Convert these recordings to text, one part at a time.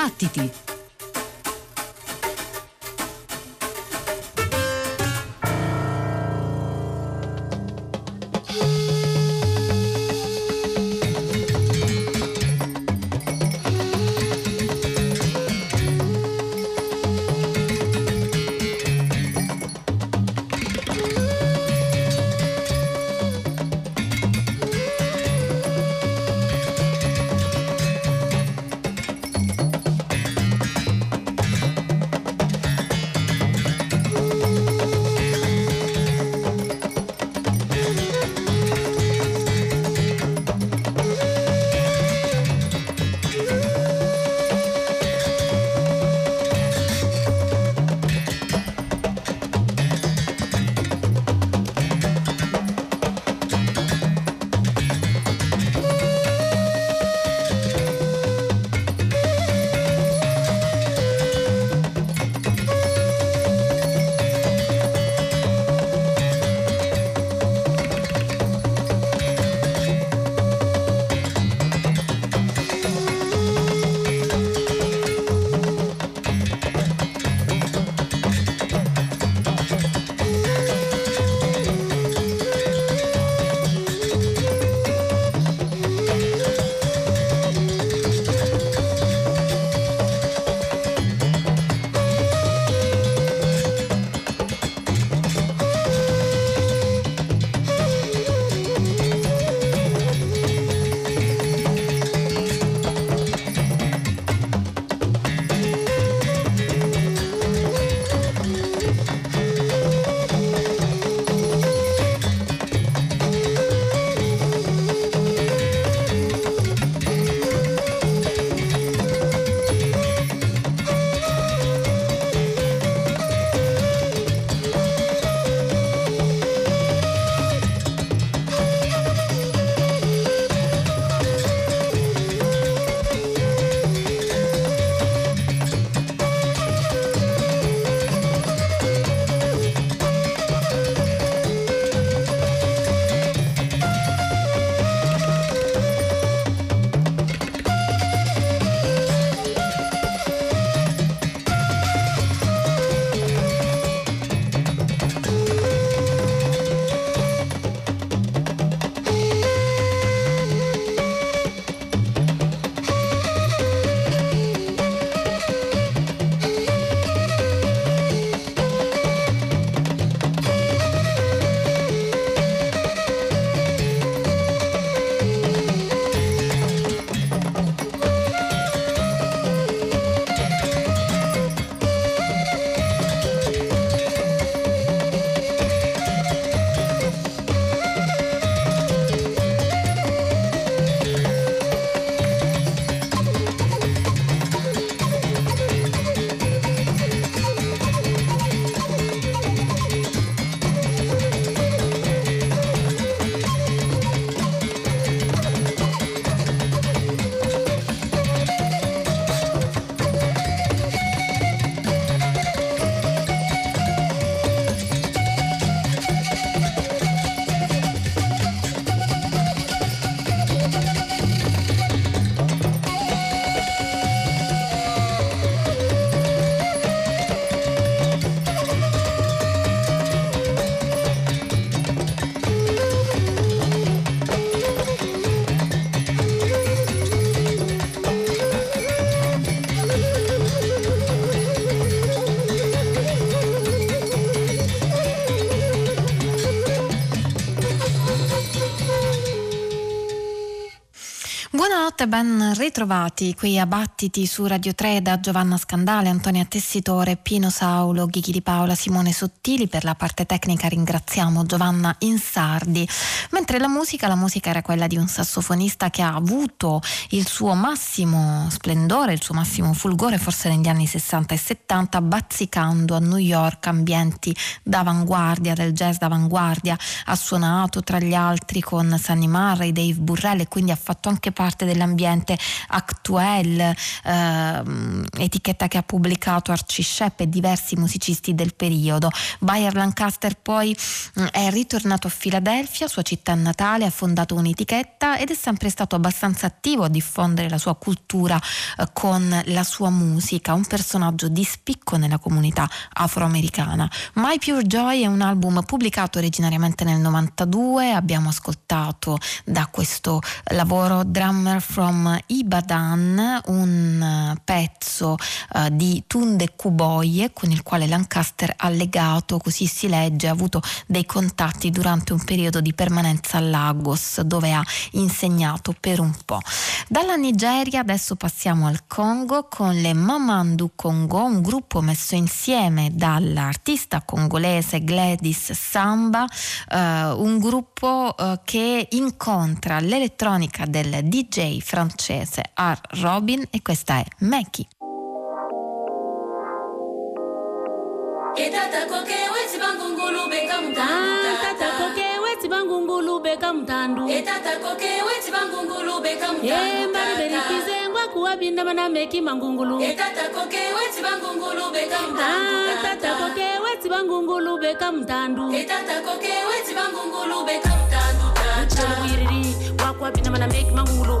Battiti! Ben ritrovati qui a Battiti su Radio 3 da Giovanna Scandale, Antonia Tessitore, Pino Saulo, Ghighi di Paola, Simone Sottili. Per la parte tecnica ringraziamo Giovanna Insardi. Mentre la musica, la musica era quella di un sassofonista che ha avuto il suo massimo splendore, il suo massimo fulgore forse negli anni 60 e 70, bazzicando a New York ambienti d'avanguardia, del jazz d'avanguardia. Ha suonato tra gli altri con Sunny Murray, Dave Burrell e quindi ha fatto anche parte della dell'ambiente Actuel, eh, etichetta che ha pubblicato Shepp e diversi musicisti del periodo. Bayer Lancaster poi mm, è ritornato a Filadelfia, sua città natale, ha fondato un'etichetta ed è sempre stato abbastanza attivo a diffondere la sua cultura eh, con la sua musica, un personaggio di spicco nella comunità afroamericana. My Pure Joy è un album pubblicato originariamente nel 92, abbiamo ascoltato da questo lavoro Drummer from Ibadan, un eh, pezzo uh, di Tunde Kuboye con il quale Lancaster ha legato, così si legge, ha avuto dei contatti durante un periodo di permanenza a Lagos dove ha insegnato per un po'. Dalla Nigeria adesso passiamo al Congo con le Mamandu Congo, un gruppo messo insieme dall'artista congolese Gladys Samba, uh, un gruppo uh, che incontra l'elettronica del DJ francese R. Robin e questa è Mackie. Etata koke weti bangungulu beka mtandu Tata. koke weti bangungulu beka mtandu Etata koke weti bangungulu beka mtandu E mbari beri kizengwa kuwa binda mana meki mangungulu Etata koke weti bangungulu beka mtandu Tata. koke weti bangungulu beka mtandu Etata koke weti bangungulu beka mtandu Tata wiriri wakwa binda mana meki mangungulu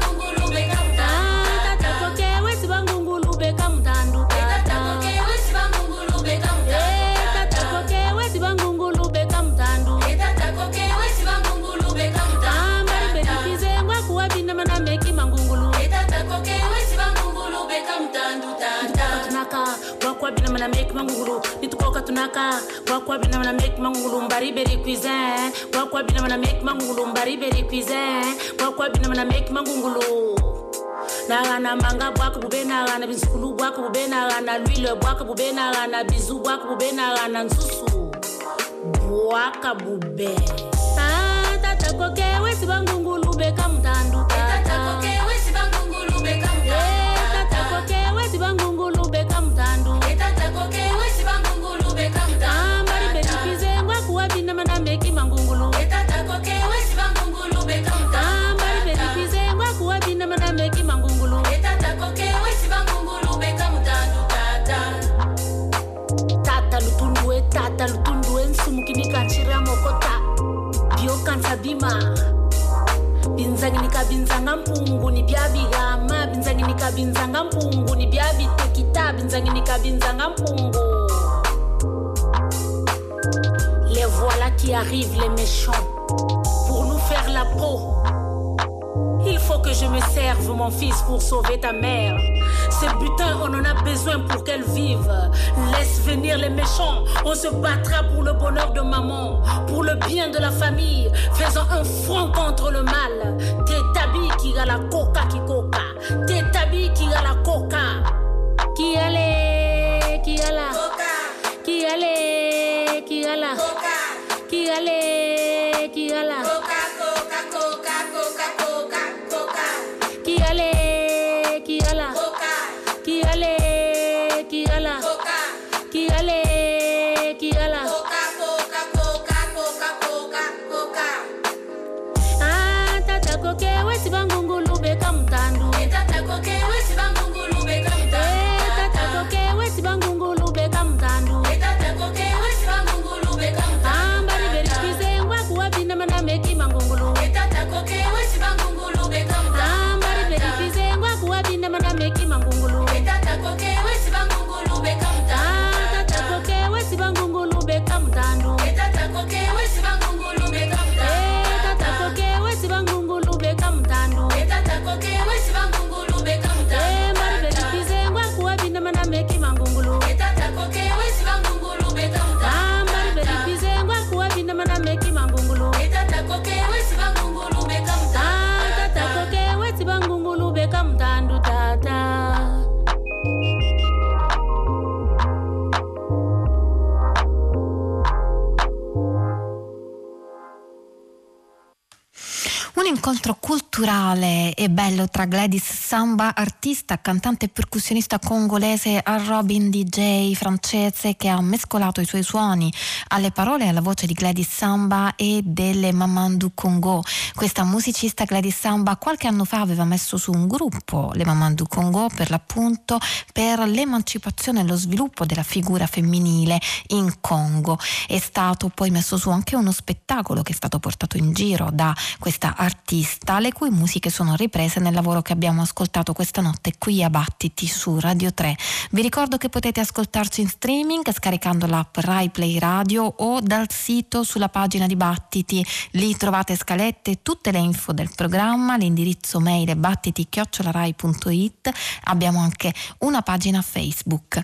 bina make mangulu nitukoka tunakaa gwakwa bina bana make mangulu mbariberi cuisin gwakwa bina bana make mangulu mbariberi cuisin gwakwa bina bana make mangungulu nagana manga bwako bube nagana binsukulu bwako bube nagana lwile bwako bube nagana bizu bwako bube nagana nsusu bwaka bube. Ah, Tatakoke wesi bangungulu beka mutanduka byokansa bima. Binzanginika binzanga mpungu ni byabigama binzanginika binzanga mpungu ni byabitekita binzanginika binzanga mpungu. Les voilà qui arrivent les méchants pour nous faire la peau il faut que je me serve, mon fils, pour sauver ta mère. Ces butins, on en a besoin pour qu'elle vive. Laisse venir les méchants. On se battra pour le bonheur de maman, pour le bien de la famille, faisant un front contre le mal. T'es tabi qui a la coca qui coca. T'es tabi qui a la coca. Qui allait, qui a? la culturale e bello tra Gladys Samba, artista, cantante e percussionista congolese, a Robin DJ francese che ha mescolato i suoi suoni alle parole e alla voce di Gladys Samba e delle Mamandu Congo. Questa musicista Gladys Samba qualche anno fa aveva messo su un gruppo, le Mamandu Congo, per l'appunto per l'emancipazione e lo sviluppo della figura femminile in Congo. È stato poi messo su anche uno spettacolo che è stato portato in giro da questa artista, le cui musiche sono riprese nel lavoro che abbiamo ascoltato questa notte qui a Battiti su Radio 3. Vi ricordo che potete ascoltarci in streaming scaricando l'app Rai Play Radio o dal sito sulla pagina di Battiti. Lì trovate scalette tutte le info del programma, l'indirizzo mail è battiti-rai.it. Abbiamo anche una pagina Facebook.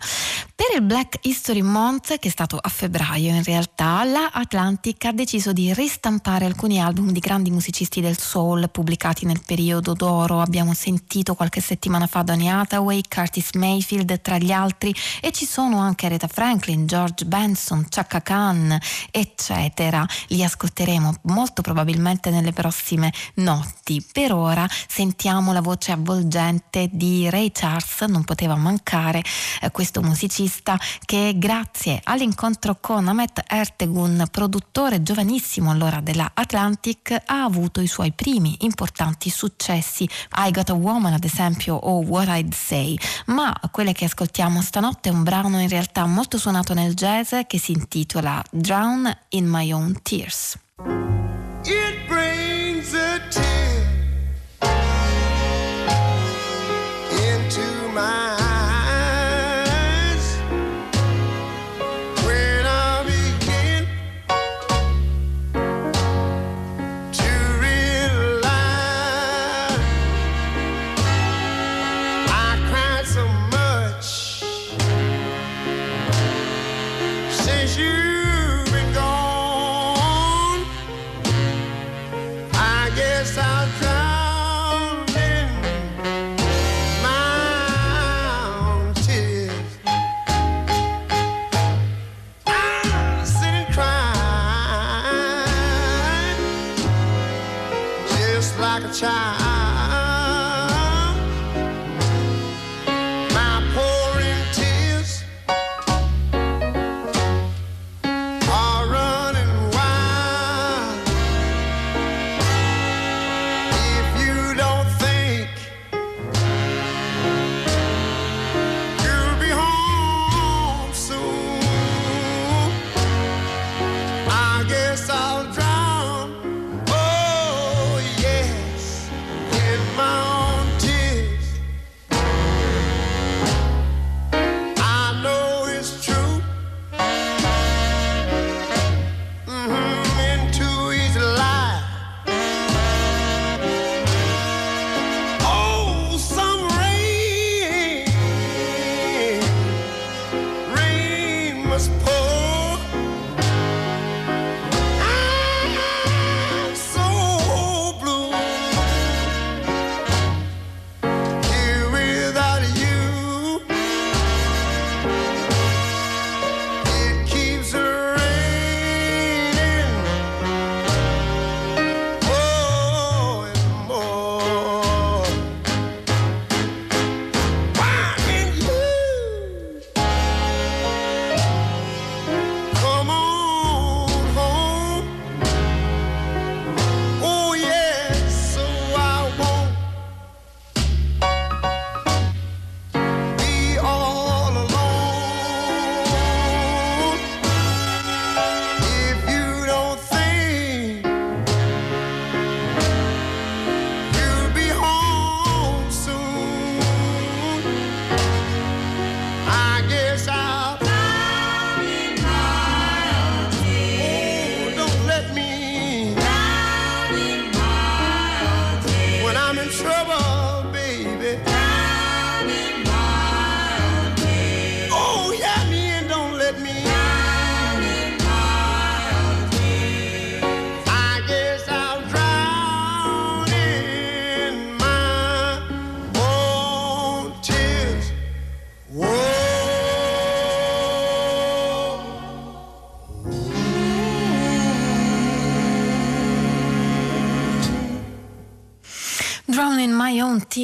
Per il Black History Month, che è stato a febbraio in realtà, la Atlantic ha deciso di ristampare alcuni album di grandi musicisti del soul pubblicati nel periodo d'oro. Abbiamo sentito qualche settimana fa Donny Hathaway, Curtis Mayfield tra gli altri e ci sono anche Aretha Franklin, George Benson, Chaka Khan, eccetera. Li ascolteremo molto probabilmente nelle prossime notti. Per ora sentiamo la voce avvolgente di Ray Charles, non poteva mancare eh, questo musicista che grazie all'incontro con Ahmet Ertegun, produttore giovanissimo allora della Atlantic, ha avuto i suoi primi importanti successi. I Got a Woman ad esempio o What I'd Say, ma quelle che ascoltiamo stanotte è un brano in realtà molto suonato nel jazz che si intitola Drown in My Own Tears. It brings a tear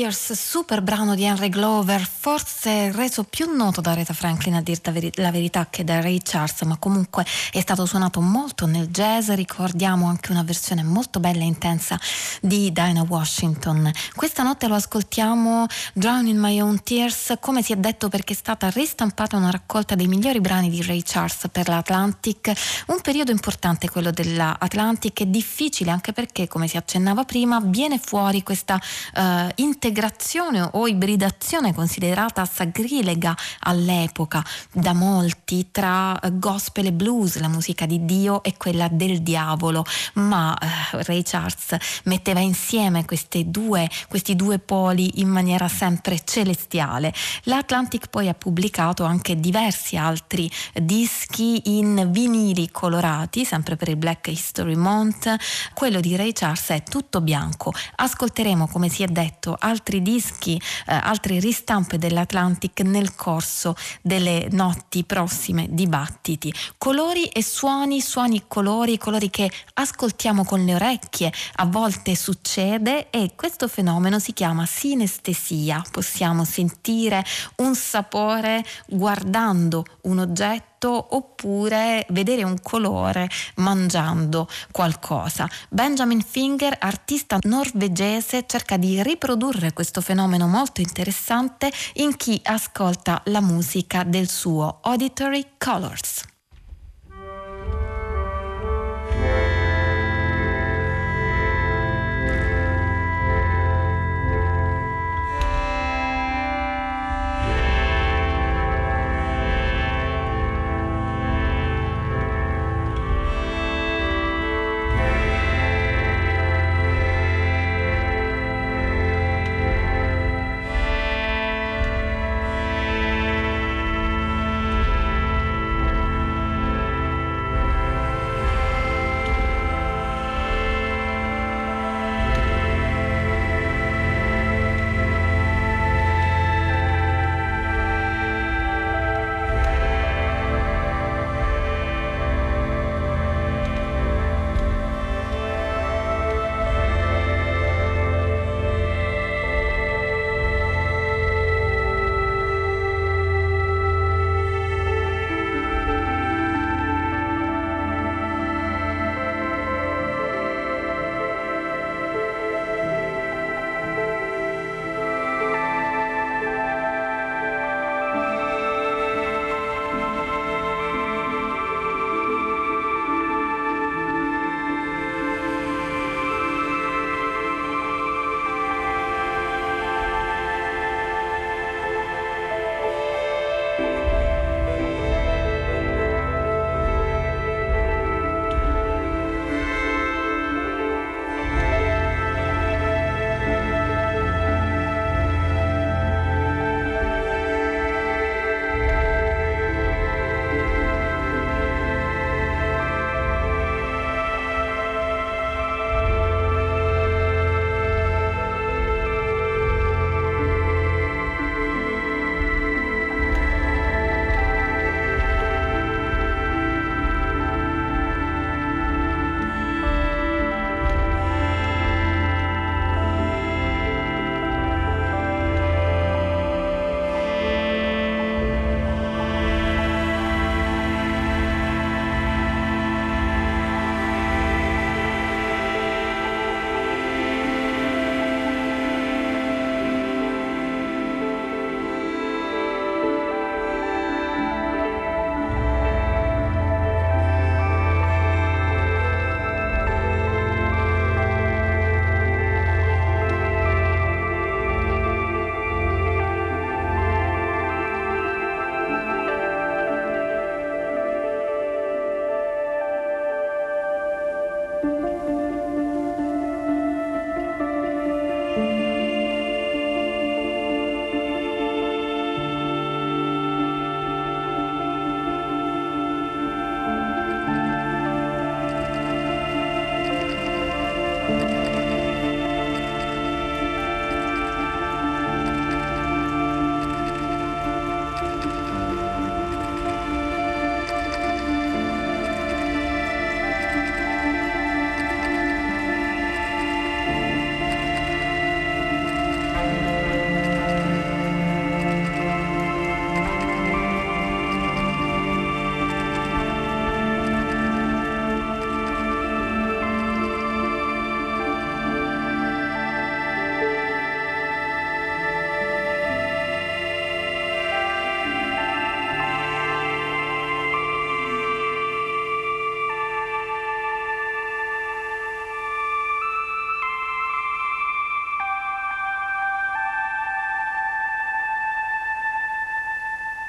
Own Tears, super brano di Henry Glover, forse reso più noto da Rita Franklin a dir la verità che da Ray Charles, ma comunque è stato suonato molto nel jazz, ricordiamo anche una versione molto bella e intensa di Dinah Washington. Questa notte lo ascoltiamo Drown in My Own Tears, come si è detto perché è stata ristampata una raccolta dei migliori brani di Ray Charles per l'Atlantic, un periodo importante quello dell'Atlantic, è difficile anche perché come si accennava prima viene fuori questa uh, integrazione o ibridazione considerata sacrilega all'epoca da molti tra gospel e blues, la musica di Dio e quella del diavolo, ma uh, Ray Charles metteva insieme due, questi due poli in maniera sempre celestiale. L'Atlantic poi ha pubblicato anche diversi altri dischi in vinili colorati, sempre per il Black History Month. Quello di Ray Charles è tutto bianco. Ascolteremo, come si è detto, altri dischi, eh, altre ristampe dell'Atlantic nel corso delle notti prossime dibattiti. Colori e suoni, suoni e colori, colori che ascoltiamo con le orecchie, a volte succede e questo fenomeno si chiama sinestesia. Possiamo sentire un sapore guardando un oggetto oppure vedere un colore mangiando qualcosa. Benjamin Finger, artista norvegese, cerca di riprodurre questo fenomeno molto interessante in chi ascolta la musica del suo Auditory Colors.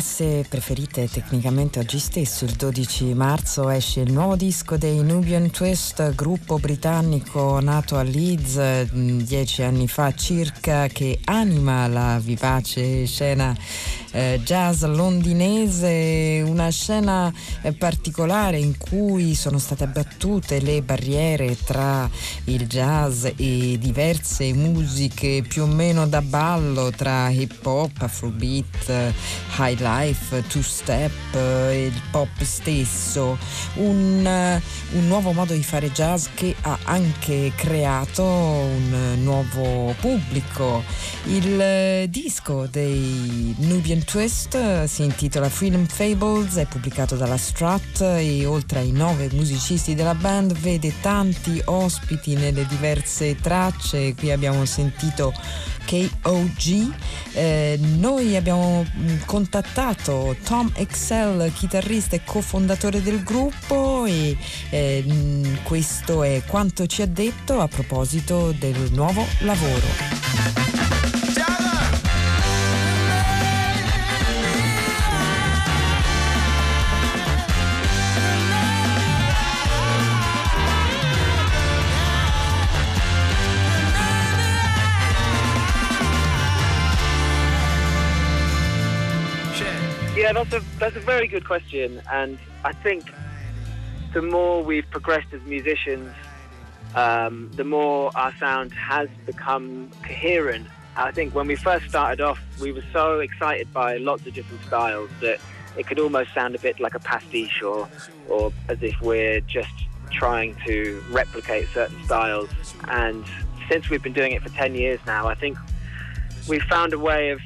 se preferite tecnicamente oggi stesso, il 12 marzo, esce il nuovo disco dei Nubian Twist, gruppo britannico nato a Leeds mm, dieci anni fa circa, che anima la vivace scena eh, jazz londinese, una scena eh, particolare in cui sono state abbattute le barriere tra il jazz e diverse musiche più o meno da ballo tra hip hop, afrobeat, high life, two step e il pop stesso. Un, un nuovo modo di fare jazz che ha anche creato un nuovo pubblico. Il eh, disco dei Nubian Twist si intitola Freedom Fables, è pubblicato dalla Strat e oltre ai nove musicisti della band vede tanti ospiti nelle diverse tracce. Qui abbiamo sentito KOG. Eh, noi abbiamo contattato Tom Excel, chitarrista e cofondatore del gruppo e eh, questo è quanto ci ha detto a proposito del nuovo lavoro. That's a that's a very good question, and I think the more we've progressed as musicians, um, the more our sound has become coherent. I think when we first started off, we were so excited by lots of different styles that it could almost sound a bit like a pastiche, or or as if we're just trying to replicate certain styles. And since we've been doing it for ten years now, I think we've found a way of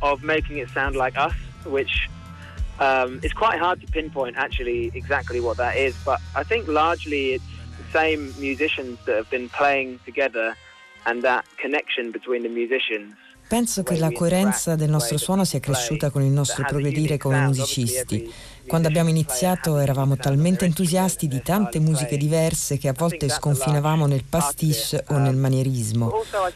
of making it sound like us which um, it's quite hard to pinpoint actually exactly what that is. But I think largely it's the same musicians that have been playing together and that connection between the musicians Penso che la coerenza del nostro suono sia cresciuta con il nostro progredire come musicisti. Quando abbiamo iniziato eravamo talmente entusiasti di tante musiche diverse che a volte sconfinavamo nel pastiche o nel manierismo.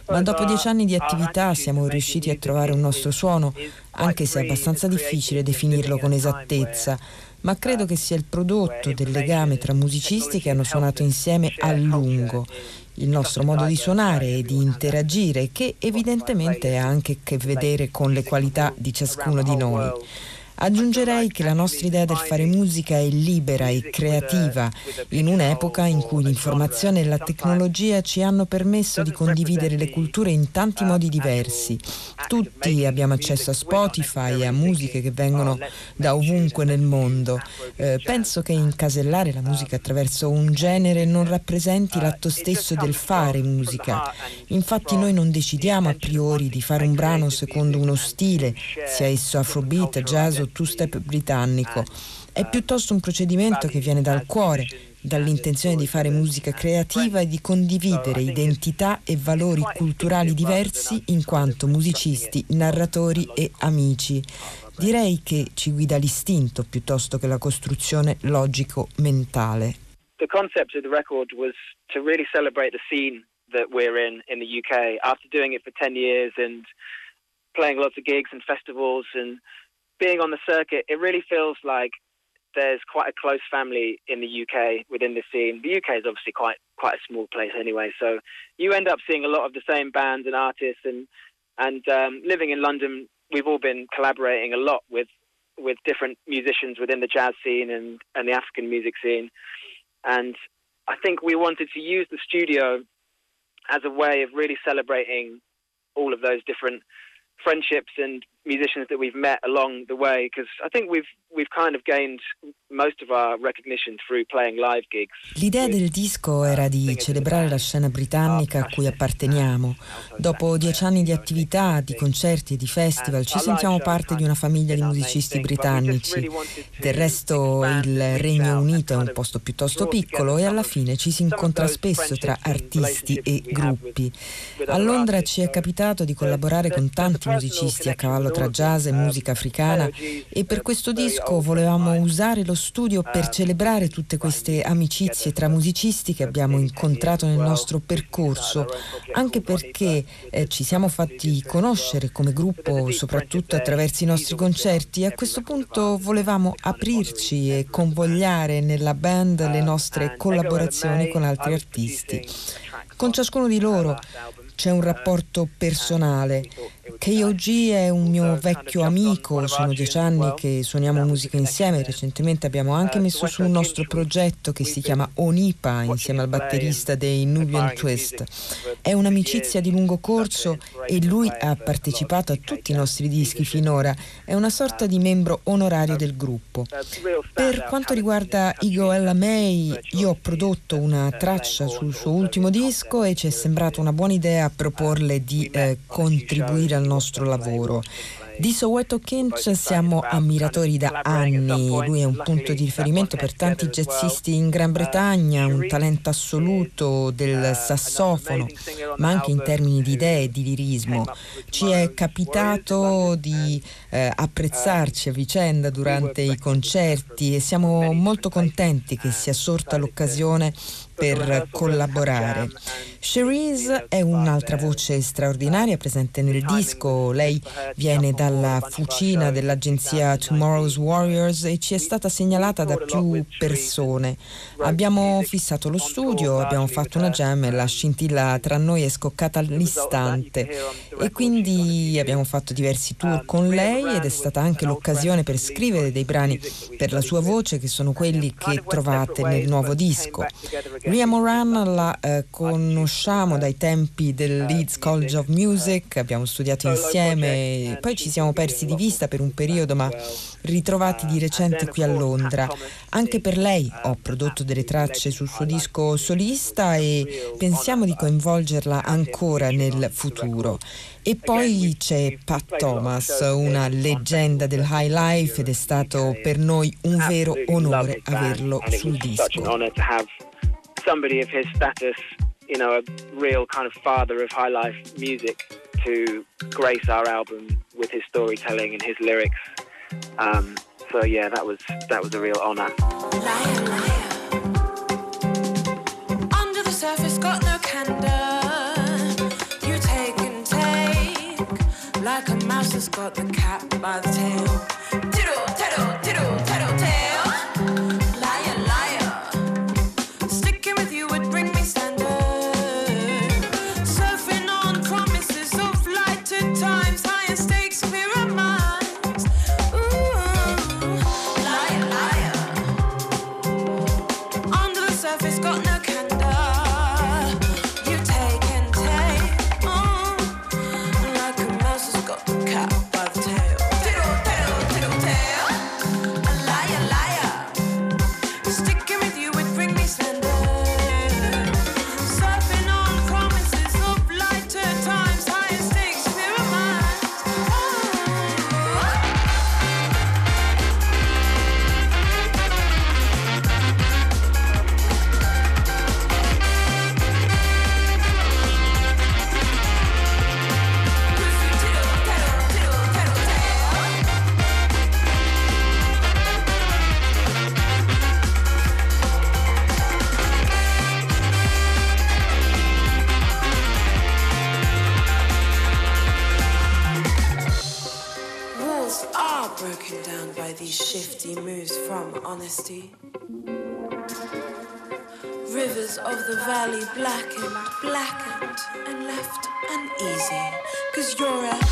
Ma dopo dieci anni di attività siamo riusciti a trovare un nostro suono, anche se è abbastanza difficile definirlo con esattezza ma credo che sia il prodotto del legame tra musicisti che hanno suonato insieme a lungo il nostro modo di suonare e di interagire che evidentemente ha anche a che vedere con le qualità di ciascuno di noi. Aggiungerei che la nostra idea del fare musica è libera e creativa in un'epoca in cui l'informazione e la tecnologia ci hanno permesso di condividere le culture in tanti modi diversi. Tutti abbiamo accesso a Spotify e a musiche che vengono da ovunque nel mondo. Eh, penso che incasellare la musica attraverso un genere non rappresenti l'atto stesso del fare musica. Infatti noi non decidiamo a priori di fare un brano secondo uno stile, sia esso afrobeat, jazz o two-step britannico. È piuttosto un procedimento che viene dal cuore, dall'intenzione di fare musica creativa e di condividere identità e valori culturali diversi in quanto musicisti, narratori e amici. Direi che ci guida l'istinto piuttosto che la costruzione logico-mentale. The concept of the record was to really celebrate the scene that we're in in the UK. After doing it for 10 years and playing lots of gigs and festivals and being on the circuit, it really feels like there's quite a close family in the UK within the scene. The UK is obviously quite quite a small place anyway, so you end up seeing a lot of the same bands and artists. And and um, living in London, we've all been collaborating a lot with with different musicians within the jazz scene and and the African music scene. And I think we wanted to use the studio as a way of really celebrating all of those different friendships and musicians that we've met along the way because I think we've we've kind of gained L'idea del disco era di celebrare la scena britannica a cui apparteniamo. Dopo dieci anni di attività, di concerti e di festival, ci sentiamo parte di una famiglia di musicisti britannici. Del resto il Regno Unito è un posto piuttosto piccolo e alla fine ci si incontra spesso tra artisti e gruppi. A Londra ci è capitato di collaborare con tanti musicisti a cavallo tra jazz e musica africana e per questo disco volevamo usare lo studio per celebrare tutte queste amicizie tra musicisti che abbiamo incontrato nel nostro percorso, anche perché eh, ci siamo fatti conoscere come gruppo soprattutto attraverso i nostri concerti e a questo punto volevamo aprirci e convogliare nella band le nostre collaborazioni con altri artisti. Con ciascuno di loro c'è un rapporto personale. KOG è un mio vecchio amico, sono dieci anni che suoniamo musica insieme, recentemente abbiamo anche messo su un nostro progetto che si chiama Onipa insieme al batterista dei Nubian Twist. È un'amicizia di lungo corso e lui ha partecipato a tutti i nostri dischi finora, è una sorta di membro onorario del gruppo. Per quanto riguarda Igo Ella May, io ho prodotto una traccia sul suo ultimo disco e ci è sembrata una buona idea proporle di eh, contribuire al nostro lavoro. Di Soweto Kinch siamo ammiratori da anni, lui è un punto di riferimento per tanti jazzisti in Gran Bretagna, un talento assoluto del sassofono, ma anche in termini di idee e di lirismo. Ci è capitato di eh, apprezzarci a vicenda durante i concerti e siamo molto contenti che sia sorta l'occasione per collaborare. Cherise è un'altra voce straordinaria presente nel disco. Lei viene dalla fucina dell'agenzia Tomorrow's Warriors e ci è stata segnalata da più persone. Abbiamo fissato lo studio, abbiamo fatto una jam e la scintilla tra noi è scoccata all'istante e quindi abbiamo fatto diversi tour con lei ed è stata anche l'occasione per scrivere dei brani per la sua voce che sono quelli che trovate nel nuovo disco. Ria Moran la eh, conosciamo dai tempi del Leeds College of Music, abbiamo studiato insieme, poi ci siamo persi di vista per un periodo, ma ritrovati di recente qui a Londra. Anche per lei ho prodotto delle tracce sul suo disco solista e pensiamo di coinvolgerla ancora nel futuro. E poi c'è Pat Thomas, una leggenda del high life ed è stato per noi un vero onore averlo sul disco. somebody of his status, you know, a real kind of father of high life music to grace our album with his storytelling and his lyrics. Um, so yeah, that was that was a real honour. Liar, liar. Under the surface, got no candor. You take and take like a mouse has got the cat by the tail. Rivers of the valley blackened, blackened, and left uneasy. Cause you're a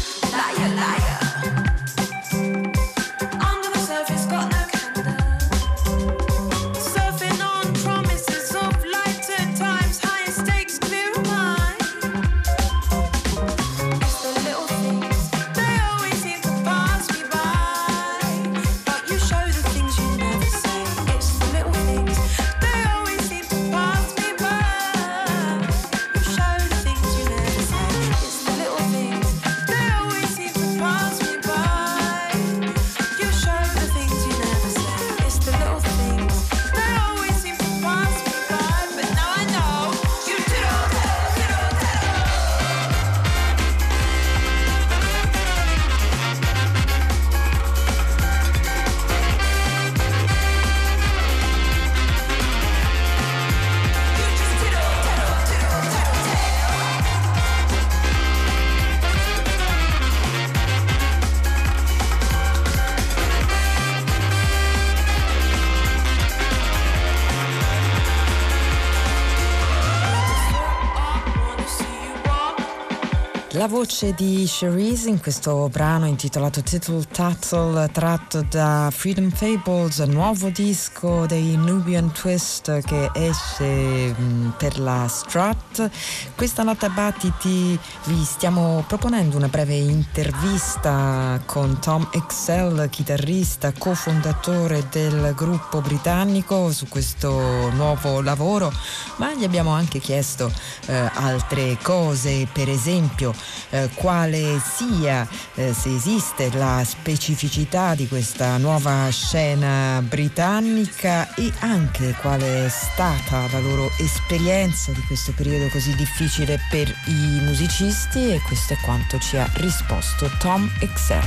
voce di Cherise in questo brano intitolato Tittle Tattle tratto da Freedom Fables, nuovo disco dei Nubian Twist che esce mm, per la Strut. Questa notte a Battiti vi stiamo proponendo una breve intervista con Tom Excel, chitarrista, cofondatore del gruppo britannico su questo nuovo lavoro, ma gli abbiamo anche chiesto eh, altre cose, per esempio eh, quale sia, eh, se esiste la specificità di questa nuova scena britannica e anche quale è stata la loro esperienza di questo periodo così difficile per i musicisti e questo è quanto ci ha risposto Tom Excel.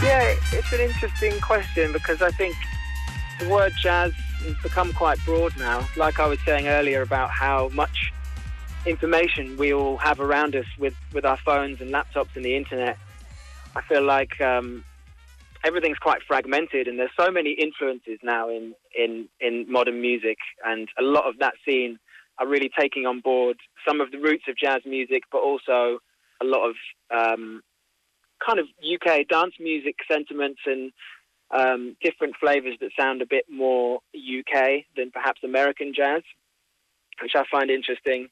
Yeah, it's an interesting question because I think the word jazz has become quite broad now. Like I was saying earlier about how much information we all have around us with, with our phones and laptops and the internet. I feel like um, everything's quite fragmented, and there's so many influences now in, in, in modern music, and a lot of that scene are really taking on board some of the roots of jazz music, but also a lot of um, kind of UK dance music sentiments and um, different flavors that sound a bit more UK than perhaps American jazz, which I find interesting.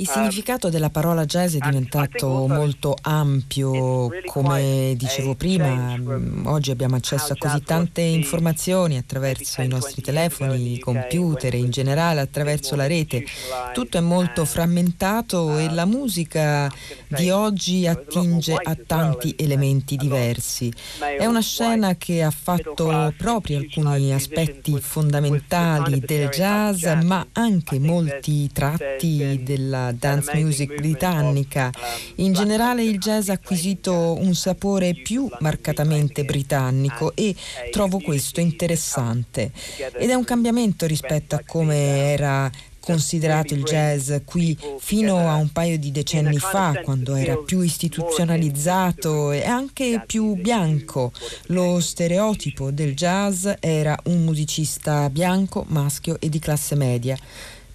Il significato della parola jazz è diventato molto ampio, come dicevo prima, mm, oggi abbiamo accesso a così tante informazioni attraverso i nostri telefoni, i computer e in generale attraverso la rete. Tutto è molto frammentato e la musica di oggi attinge a tanti elementi diversi. È una scena che ha fatto proprio alcuni aspetti fondamentali del jazz, ma anche molti tratti della dance music britannica. In generale il jazz ha acquisito un sapore più marcatamente britannico e trovo questo interessante. Ed è un cambiamento rispetto a come era considerato il jazz qui fino a un paio di decenni fa, quando era più istituzionalizzato e anche più bianco. Lo stereotipo del jazz era un musicista bianco, maschio e di classe media.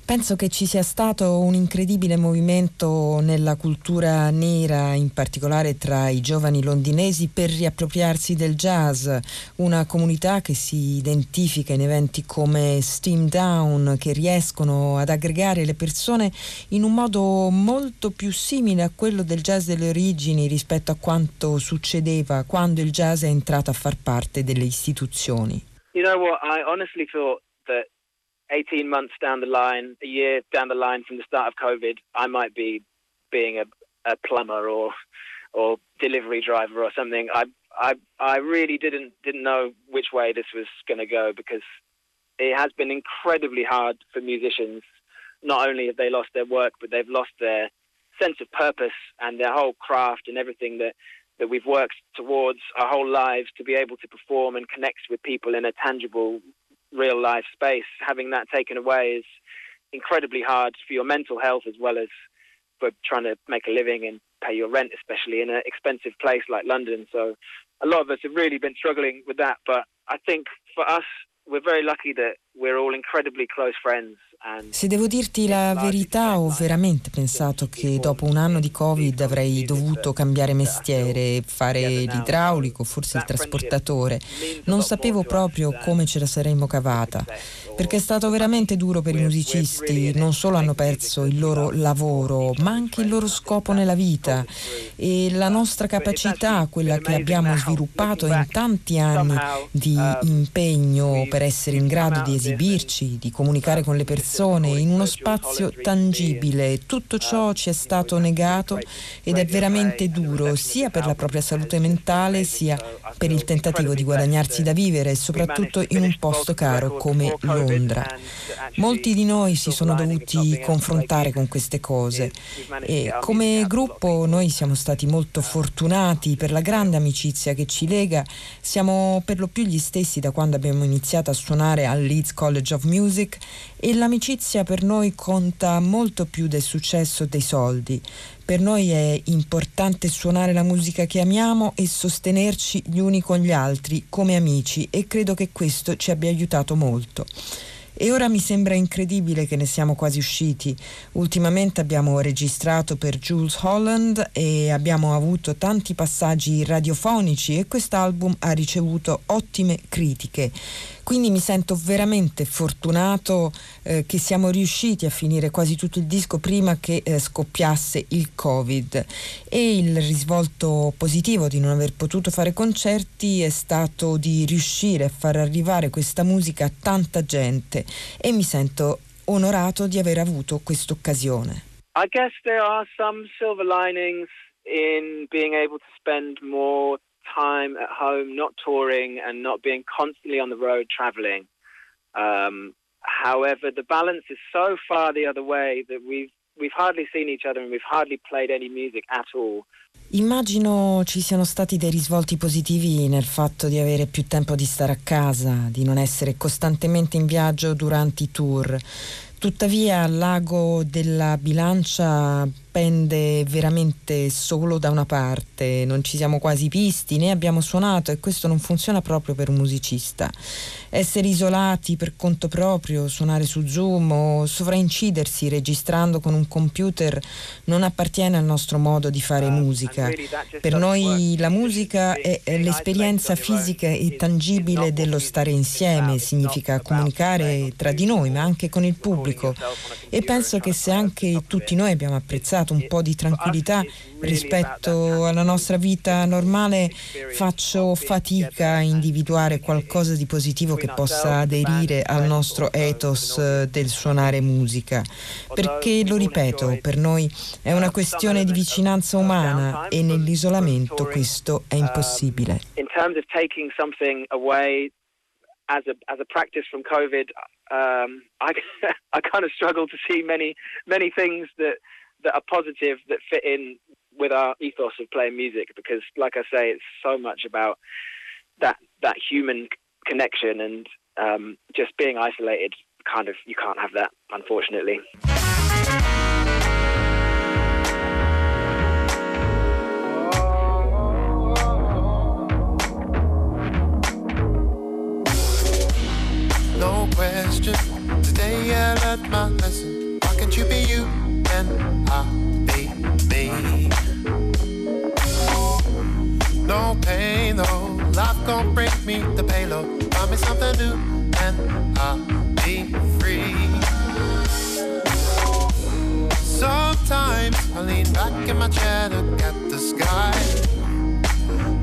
Penso che ci sia stato un incredibile movimento nella cultura nera, in particolare tra i giovani londinesi, per riappropriarsi del jazz, una comunità che si identifica in eventi come Steam Down, che riescono ad aggregare le persone in un modo molto più simile a quello del jazz delle origini rispetto a quanto succedeva quando il jazz è entrato a far parte delle istituzioni. You know what, I honestly thought that 18 months down the line, a year down the line from the start of COVID, I might be being a, a plumber or or delivery driver or something. I I I really didn't didn't know which way this was going to go because it has been incredibly hard for musicians. Not only have they lost their work, but they've lost their sense of purpose and their whole craft and everything that that we've worked towards our whole lives to be able to perform and connect with people in a tangible real life space, having that taken away is incredibly hard for your mental health as well as for trying to make a living and pay your rent, especially in an expensive place like London. So a lot of us have really been struggling with that. But I think for us, Se devo dirti la verità, ho veramente pensato che dopo un anno di Covid avrei dovuto cambiare mestiere, fare l'idraulico, forse il trasportatore. Non sapevo proprio come ce la saremmo cavata, perché è stato veramente duro per i musicisti, non solo hanno perso il loro lavoro, ma anche il loro scopo nella vita e la nostra capacità, quella che abbiamo sviluppato in tanti anni di impegno per essere in grado di esibirci, di comunicare con le persone in uno spazio tangibile. Tutto ciò ci è stato negato ed è veramente duro sia per la propria salute mentale sia per il tentativo di guadagnarsi da vivere, soprattutto in un posto caro come Londra. Molti di noi si sono dovuti confrontare con queste cose e come gruppo noi siamo stati molto fortunati per la grande amicizia che ci lega. Siamo per lo più gli stessi da quando abbiamo iniziato a suonare al Leeds College of Music e l'amicizia per noi conta molto più del successo dei soldi. Per noi è importante suonare la musica che amiamo e sostenerci gli uni con gli altri come amici e credo che questo ci abbia aiutato molto. E ora mi sembra incredibile che ne siamo quasi usciti. Ultimamente abbiamo registrato per Jules Holland e abbiamo avuto tanti passaggi radiofonici e quest'album ha ricevuto ottime critiche. Quindi mi sento veramente fortunato eh, che siamo riusciti a finire quasi tutto il disco prima che eh, scoppiasse il Covid e il risvolto positivo di non aver potuto fare concerti è stato di riuscire a far arrivare questa musica a tanta gente e mi sento onorato di aver avuto questa occasione. I guess there are some silver linings in being able to spend more time at home, not touring and not being constantly on the road traveling. Um, however, the balance is so far the other way that we've we've hardly seen each other and we've hardly played any music at all. Immagino ci siano stati dei risvolti positivi nel fatto di avere più tempo di stare a casa, di non essere costantemente in viaggio durante i tour. Tuttavia, lago della bilancia pende veramente solo da una parte, non ci siamo quasi visti né abbiamo suonato e questo non funziona proprio per un musicista. Essere isolati per conto proprio, suonare su Zoom o sovraincidersi registrando con un computer non appartiene al nostro modo di fare uh, musica. Per noi la musica è l'esperienza fisica e tangibile dello stare insieme, significa comunicare tra di noi ma anche con il pubblico. e penso che se anche tutti noi abbiamo apprezzato dato un po' di tranquillità rispetto alla nostra vita normale, faccio fatica a individuare qualcosa di positivo che possa aderire al nostro ethos del suonare musica. Perché, lo ripeto, per noi è una questione di vicinanza umana e nell'isolamento questo è impossibile. In terms of taking something away as a as a practice from COVID, um, I I kind of struggle to see many many things that that are positive that fit in with our ethos of playing music because like I say it's so much about that that human connection and um, just being isolated kind of you can't have that unfortunately. No question. Today I learned my lesson. Why can't you be gon' bring me the payload. Find me something new and I'll be free. Sometimes I lean back in my chair, look at the sky,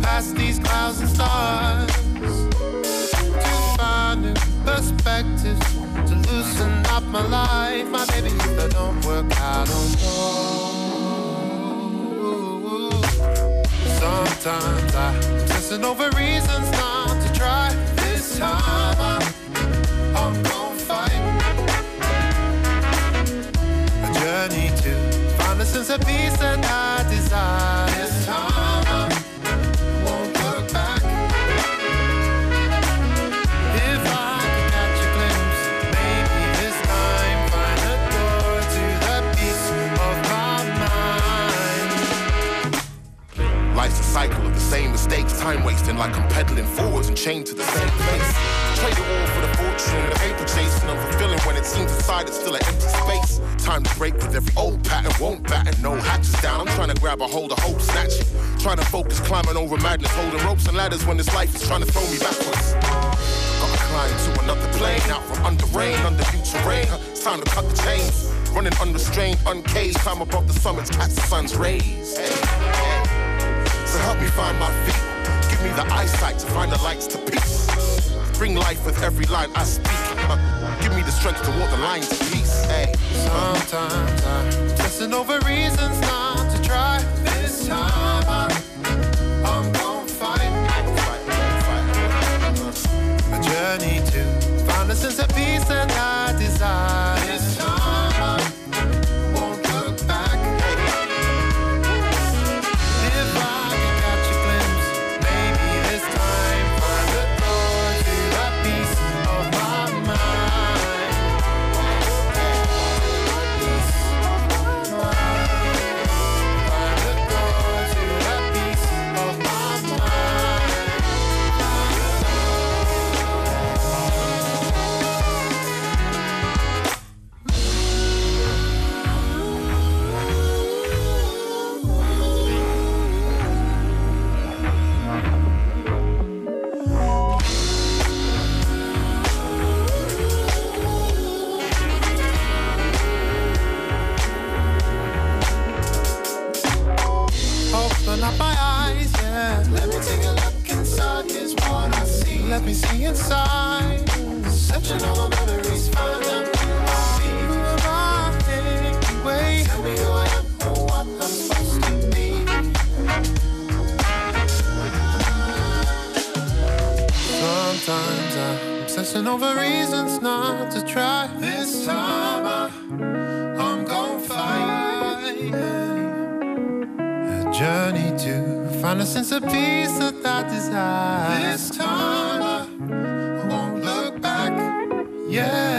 past these clouds and stars, to find new perspectives to loosen up my life. My baby, if that don't work, I don't know. Sometimes I listen over reasons not to try. This time I'm, I'm gonna fight. A journey to find a sense of peace and I time wasting like I'm pedaling forwards and chained to the same place. Trade it all for the fortune, the paper chasing, unfulfilling when it seems inside it's still an empty space. Time to break with every old pattern, won't batten, no hatches down. I'm trying to grab a hold of hope, snatch it. Trying to focus, climbing over madness, holding ropes and ladders when this life is trying to throw me backwards. Gotta climb to another plane, out from under rain, under new terrain. It's time to cut the chains. Running unrestrained, uncaged, climb above the summits, catch the sun's rays. Hey, hey. So help me find my feet. Me the eyesight to find the lights to peace. Bring life with every line I speak. Uh, give me the strength to walk the lines of peace. Hey. Sometimes I'm testing over reasons not to try. This time I'm, I'm gonna fight. A journey to find a sense of peace and I desire. Open up my eyes, yeah. Let me take a look inside, here's what I see. Let me see inside. Searching all the memories, find them. Anyway. Tell me who I am or what I'm supposed to be. Sometimes I'm obsessing over reasons not to try. This time I journey to find a sense of peace that I desire. This time I, won't look back. Yeah.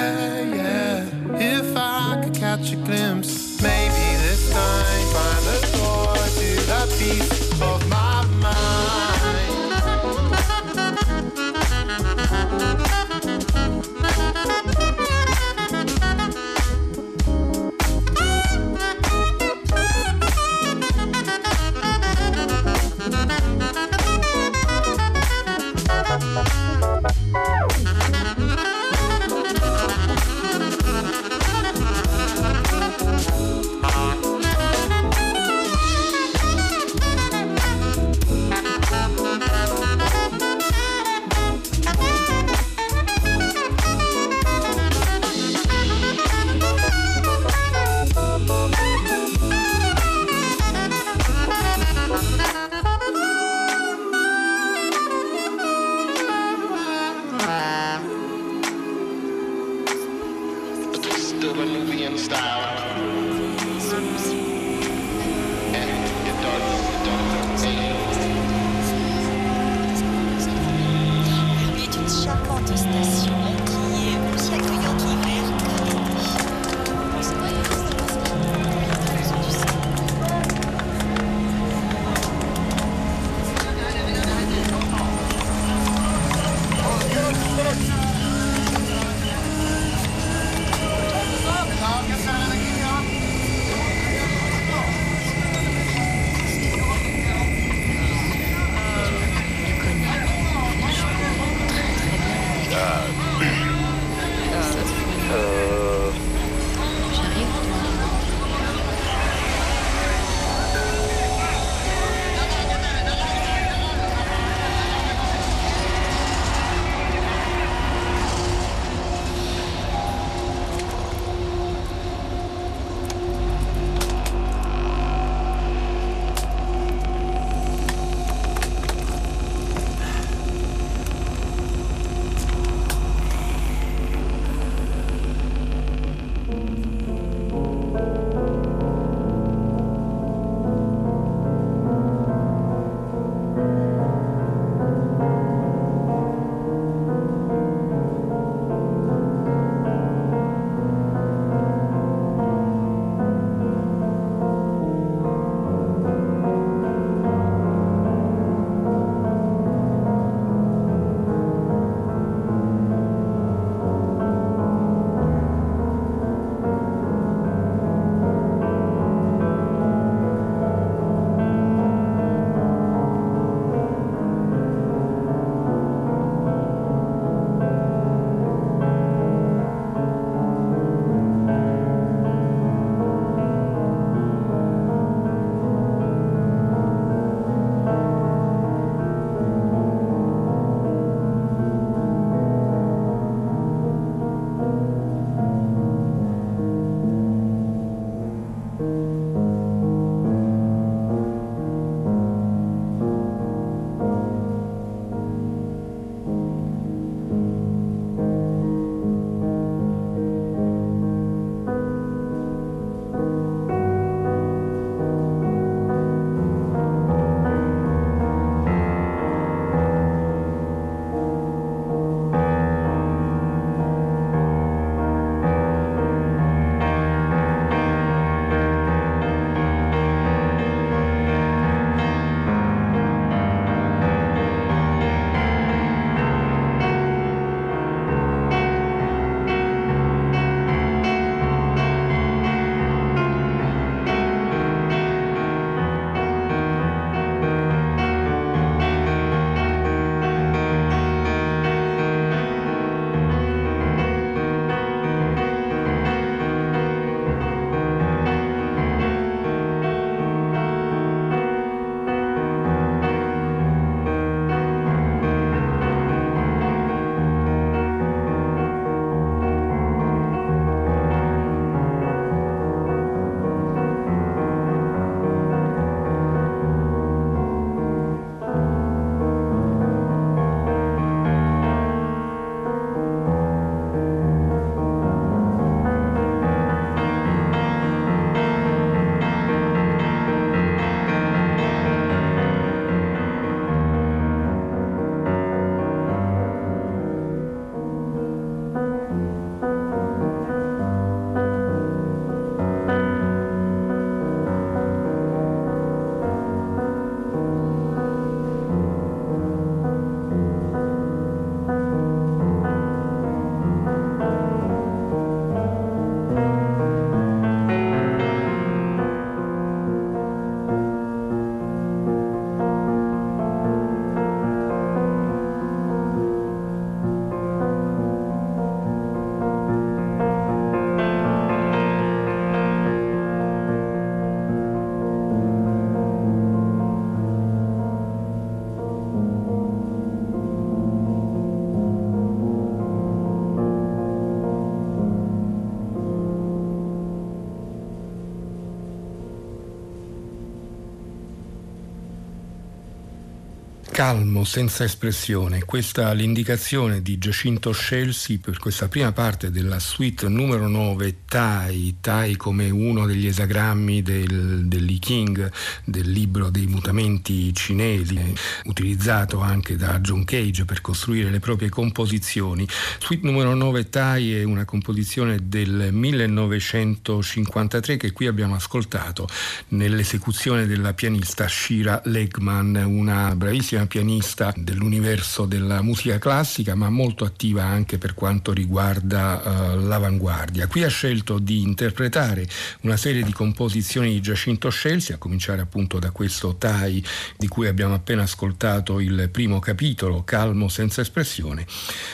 Calmo, senza espressione. Questa l'indicazione di Giacinto Scelsi per questa prima parte della suite numero 9, Tai, Tai come uno degli esagrammi del, dell'I King, del libro dei mutamenti cinesi, utilizzato anche da John Cage per costruire le proprie composizioni. Suite numero 9, Tai è una composizione del 1953 che qui abbiamo ascoltato nell'esecuzione della pianista Shira Legman, una bravissima pianista dell'universo della musica classica, ma molto attiva anche per quanto riguarda uh, l'avanguardia. Qui ha scelto di interpretare una serie di composizioni di Giacinto Scelsi, a cominciare appunto da questo Tai di cui abbiamo appena ascoltato il primo capitolo, Calmo senza espressione,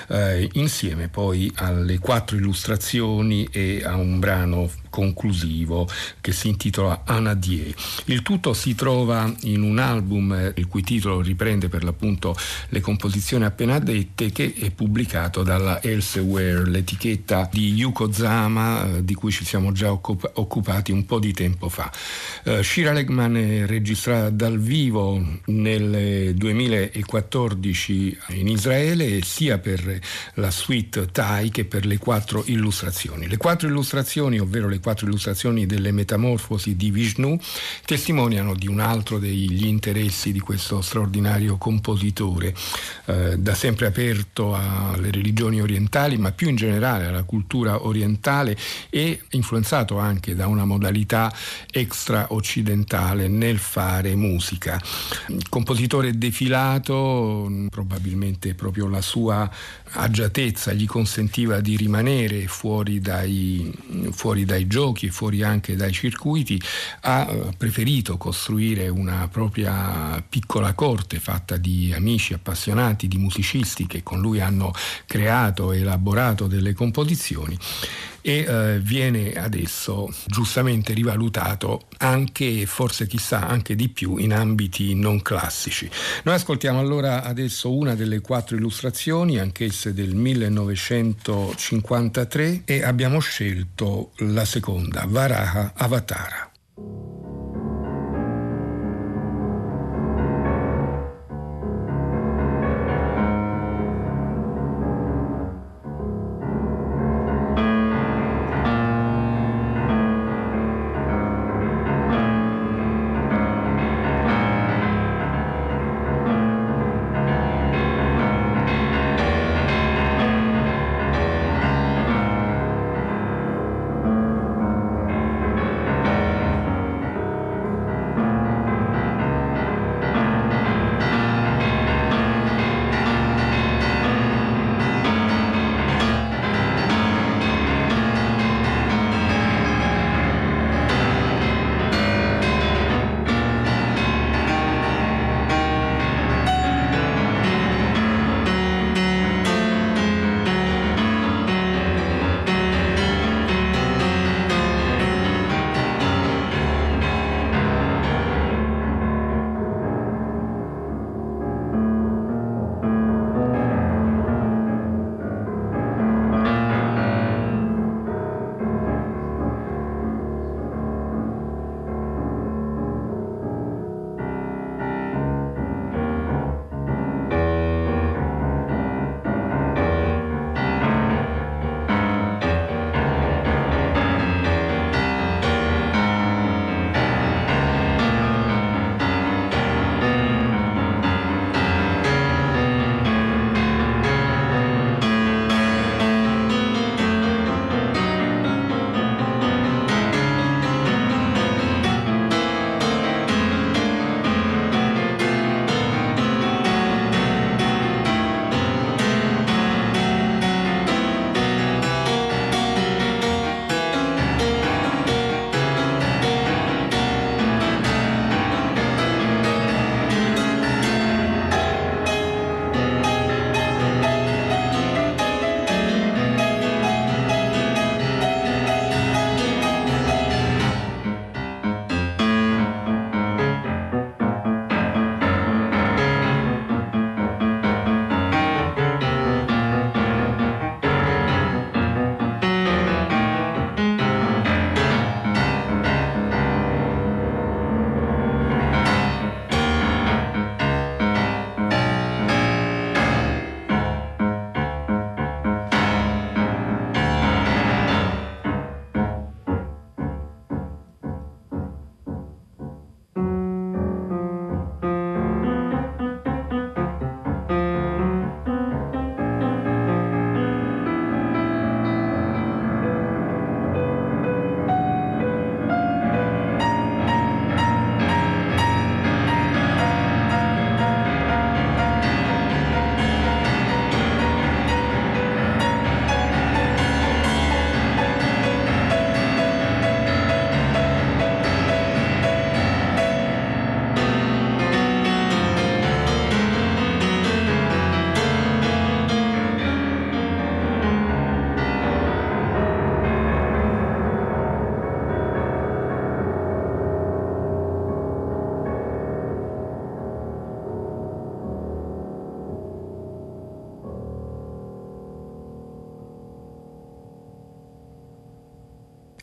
eh, insieme poi alle quattro illustrazioni e a un brano conclusivo che si intitola Anadie. Il tutto si trova in un album eh, il cui titolo riprende per l'appunto le composizioni appena dette che è pubblicato dalla Elsewhere, l'etichetta di Yuko Zama eh, di cui ci siamo già occup- occupati un po' di tempo fa. Uh, Shira Legman registrata dal vivo nel 2014 in Israele sia per la suite Thai che per le quattro illustrazioni. Le quattro illustrazioni, ovvero le quattro illustrazioni delle metamorfosi di Vishnu testimoniano di un altro degli interessi di questo straordinario compositore, eh, da sempre aperto alle religioni orientali, ma più in generale alla cultura orientale e influenzato anche da una modalità extra-occidentale nel fare musica. Compositore defilato, probabilmente proprio la sua agiatezza gli consentiva di rimanere fuori dai, fuori dai giochi, fuori anche dai circuiti, ha eh, preferito costruire una propria piccola corte fatta di amici appassionati, di musicisti che con lui hanno creato e elaborato delle composizioni e eh, viene adesso giustamente rivalutato anche, forse chissà anche di più, in ambiti non classici. Noi ascoltiamo allora adesso una delle quattro illustrazioni, anch'esse del 1953, e abbiamo scelto la seconda, Varaha Avatara.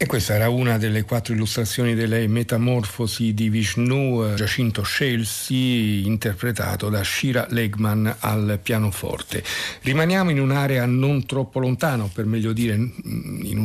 E questa era una delle quattro illustrazioni delle Metamorfosi di Vishnu, Giacinto Scelsi, interpretato da Shira Legman al pianoforte. Rimaniamo in un'area non troppo lontana, o per meglio dire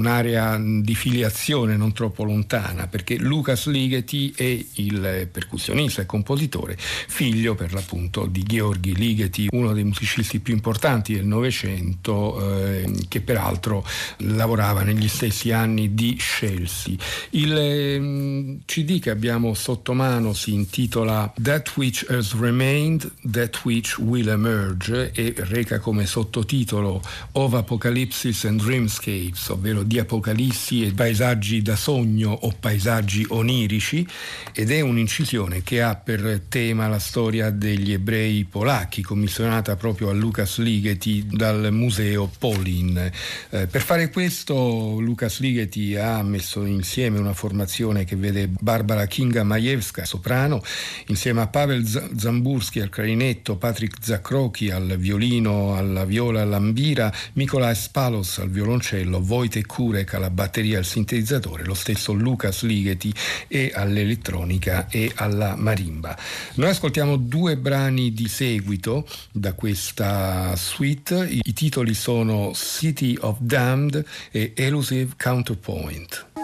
un'area di filiazione non troppo lontana, perché Lucas Ligeti è il percussionista e compositore, figlio per l'appunto di Gheorghi Ligeti, uno dei musicisti più importanti del Novecento, eh, che peraltro lavorava negli stessi anni di scelsi. Il eh, CD che abbiamo sotto mano si intitola That Which Has Remained, That Which Will Emerge e reca come sottotitolo Of Apocalypsis and Dreamscapes, ovvero di apocalissi e paesaggi da sogno o paesaggi onirici ed è un'incisione che ha per tema la storia degli ebrei polacchi commissionata proprio a Lucas Ligeti dal museo Polin. Eh, per fare questo Lucas Ligeti ha messo insieme una formazione che vede Barbara Kinga Majewska, soprano, insieme a Pavel Zamburski al clarinetto, Patrick Zakrocki al violino, alla viola, all'ambira, Mikola Spalos al violoncello, Wojtek Kurek alla batteria e al sintetizzatore, lo stesso Lucas Ligeti e all'elettronica e alla marimba. Noi ascoltiamo due brani di seguito da questa suite, i titoli sono City of Damned e Elusive Counterpoint.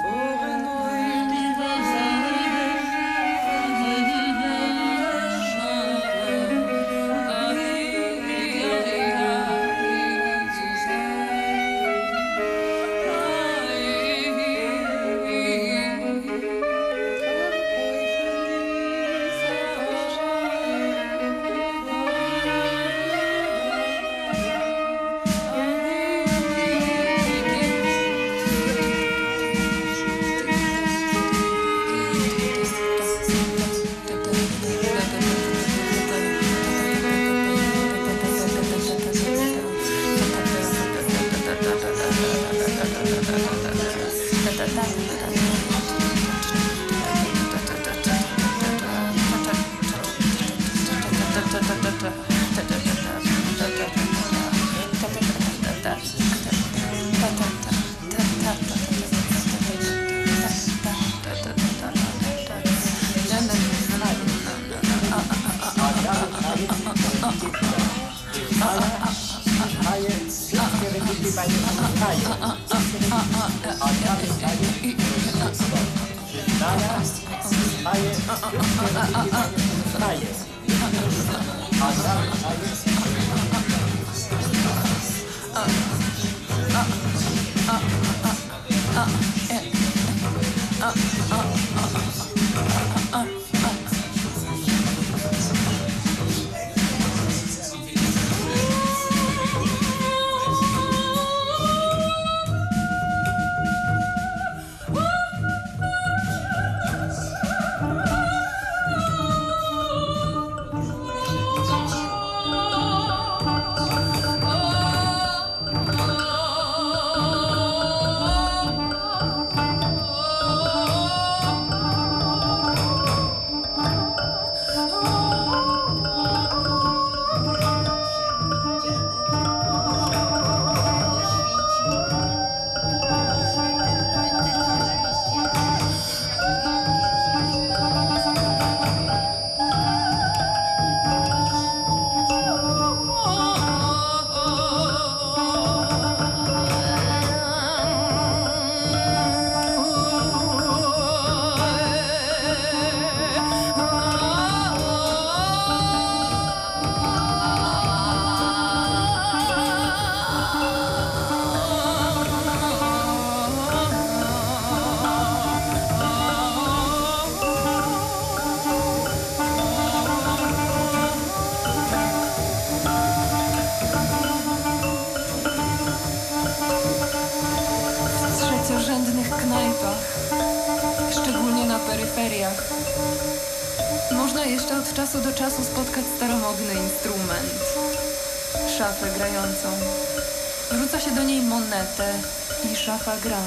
Szafa gra.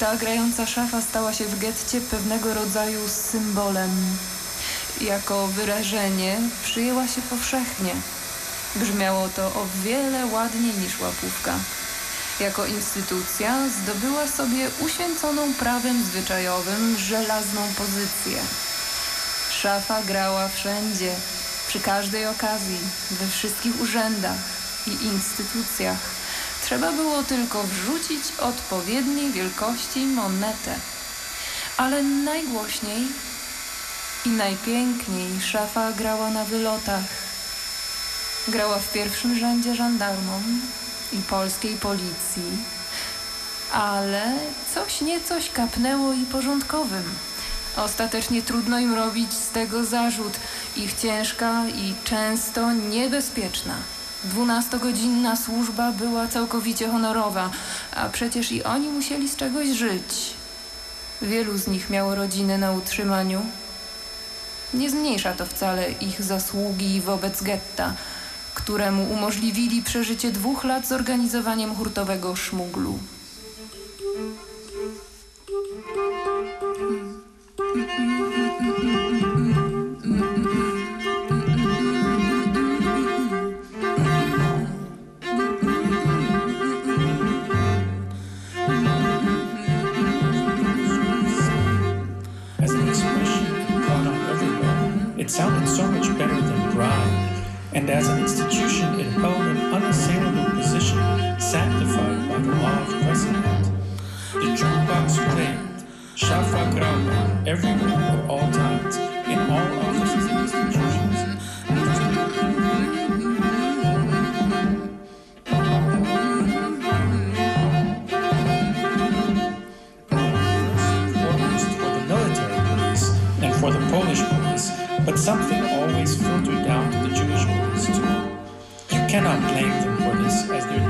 Ta grająca szafa stała się w getcie pewnego rodzaju symbolem. Jako wyrażenie przyjęła się powszechnie. Brzmiało to o wiele ładniej niż łapówka. Jako instytucja zdobyła sobie uświęconą prawem zwyczajowym żelazną pozycję. Szafa grała wszędzie, przy każdej okazji, we wszystkich urzędach i instytucjach. Trzeba było tylko wrzucić odpowiedniej wielkości monetę. Ale najgłośniej i najpiękniej szafa grała na wylotach. Grała w pierwszym rzędzie żandarmom i polskiej policji, ale coś niecoś kapnęło i porządkowym. Ostatecznie trudno im robić z tego zarzut. Ich ciężka i często niebezpieczna. Dwunastogodzinna służba była całkowicie honorowa, a przecież i oni musieli z czegoś żyć. Wielu z nich miało rodziny na utrzymaniu. Nie zmniejsza to wcale ich zasługi wobec getta, któremu umożliwili przeżycie dwóch lat z organizowaniem hurtowego szmuglu. The law of precedent. The jukebox played Shafa Grauba everywhere at all times, in all offices and institutions. for the military police and for the Polish police, but something always filtered down to the Jewish police too. You cannot blame them for this, as they're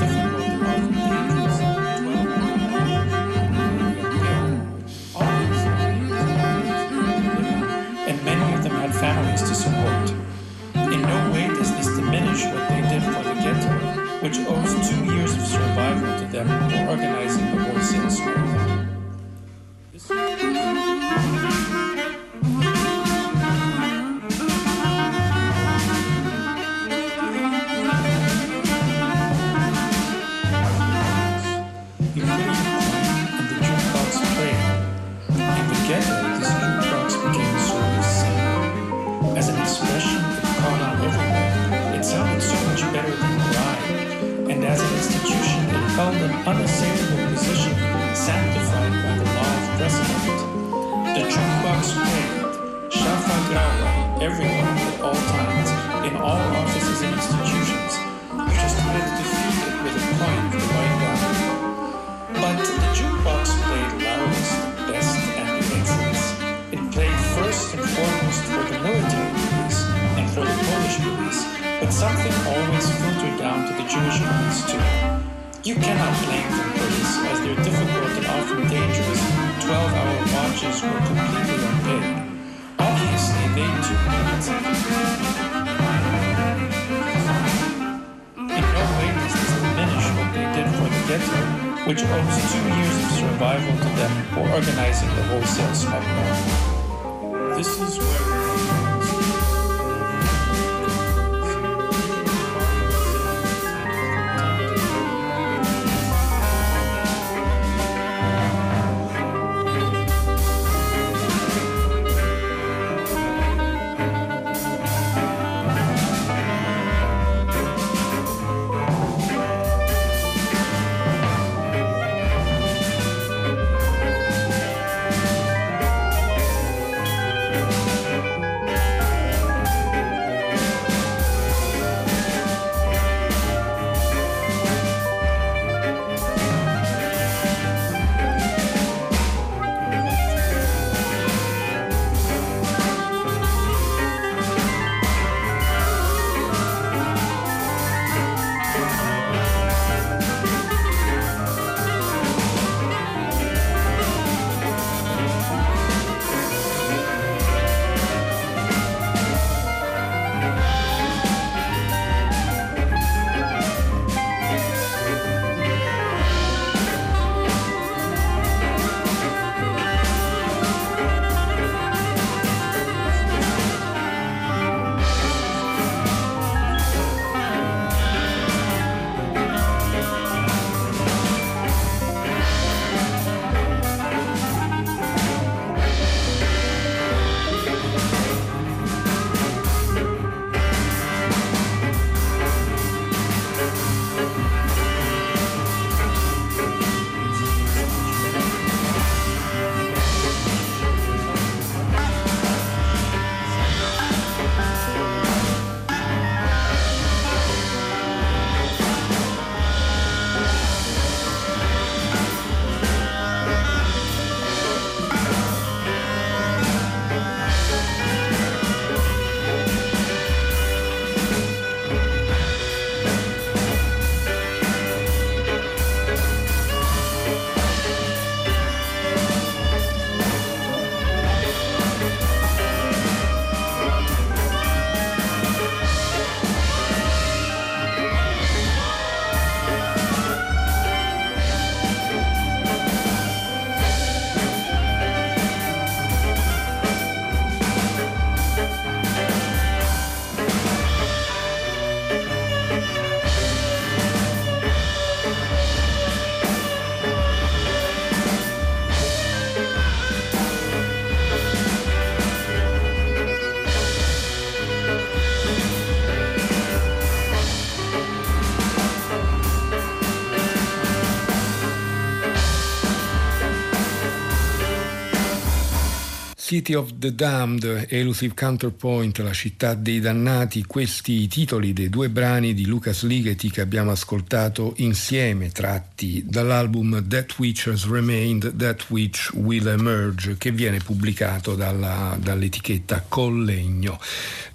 City of the Damned, Elusive Counterpoint, La città dei dannati, questi titoli dei due brani di Lucas Ligeti che abbiamo ascoltato insieme, tratti dall'album That Which Has Remained, That Which Will Emerge, che viene pubblicato dalla, dall'etichetta Collegno.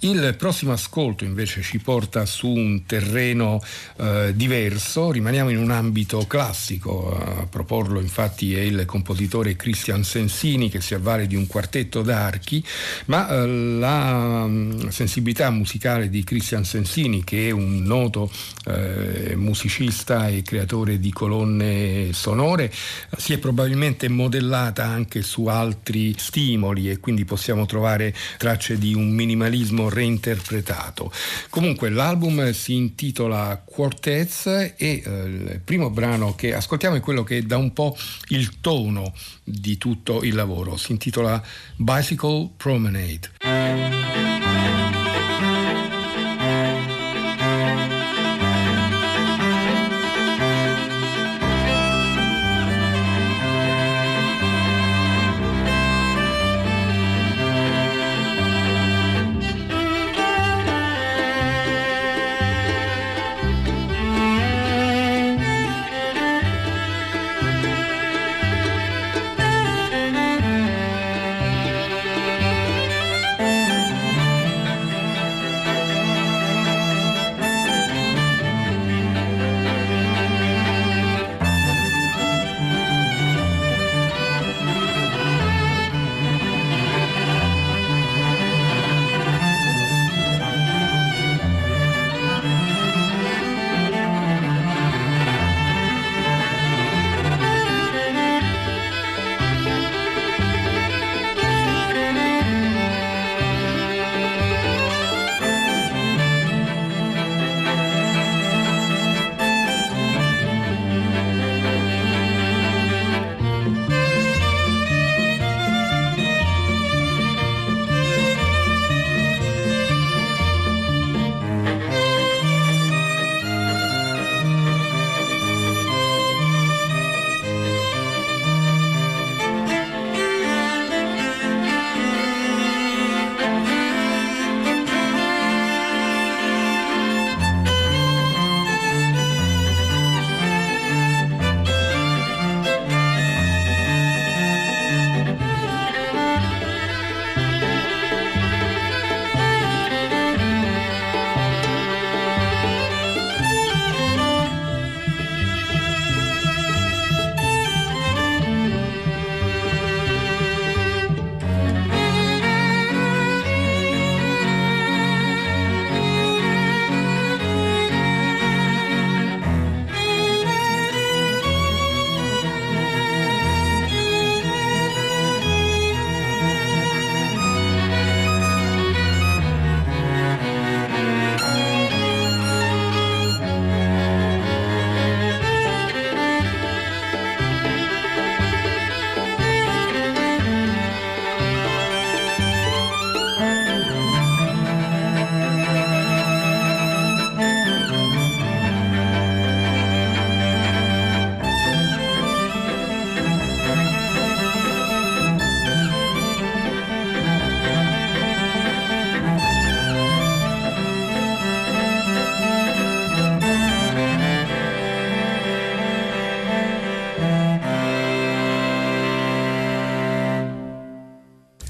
Il prossimo ascolto invece ci porta su un terreno eh, diverso, rimaniamo in un ambito classico, a proporlo infatti è il compositore Christian Sensini che si avvale di un quartetto d'archi, ma eh, la um, sensibilità musicale di Christian Sensini che è un noto eh, musicista e creatore di colonne sonore si è probabilmente modellata anche su altri stimoli e quindi possiamo trovare tracce di un minimalismo reinterpretato. Comunque l'album si intitola Quartets e eh, il primo brano che ascoltiamo è quello che dà un po' il tono di tutto il lavoro, si intitola Bicycle Promenade.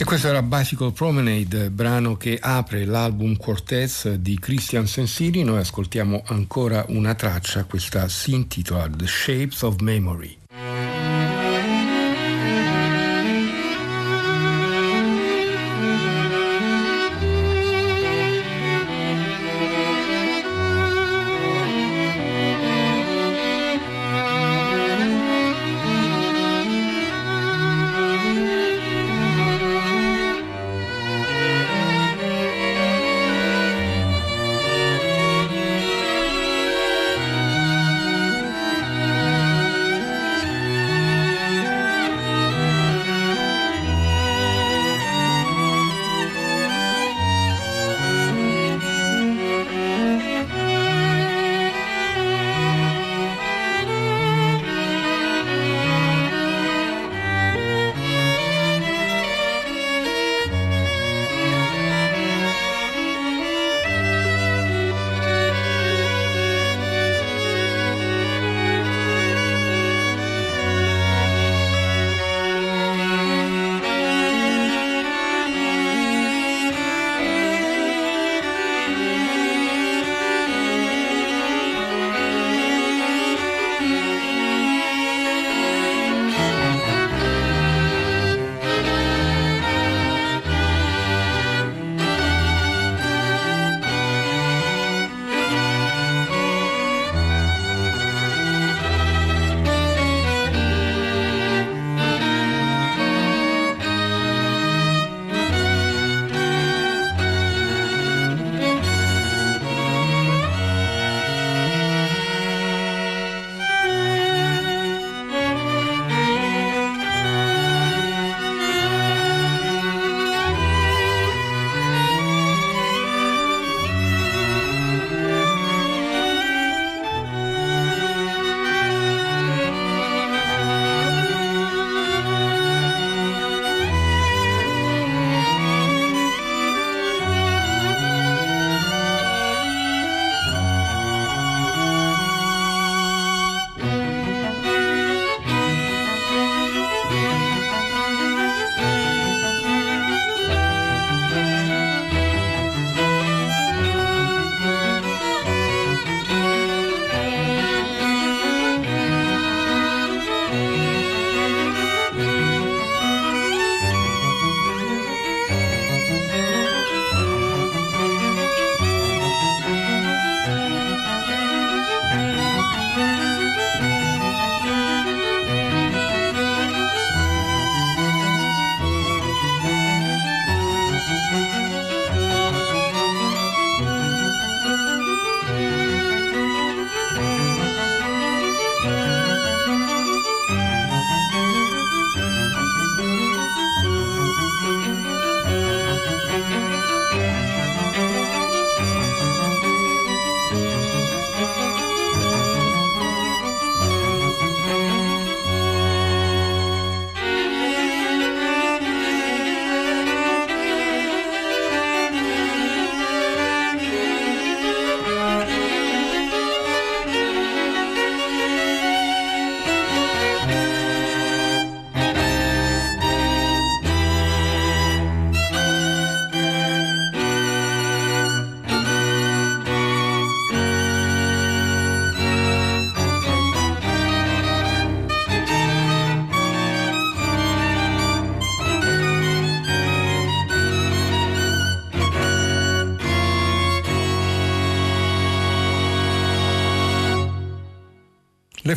Questo era Bicycle Promenade, brano che apre l'album Quartets di Christian Sensini. Noi ascoltiamo ancora una traccia, questa si intitola The Shapes of Memory.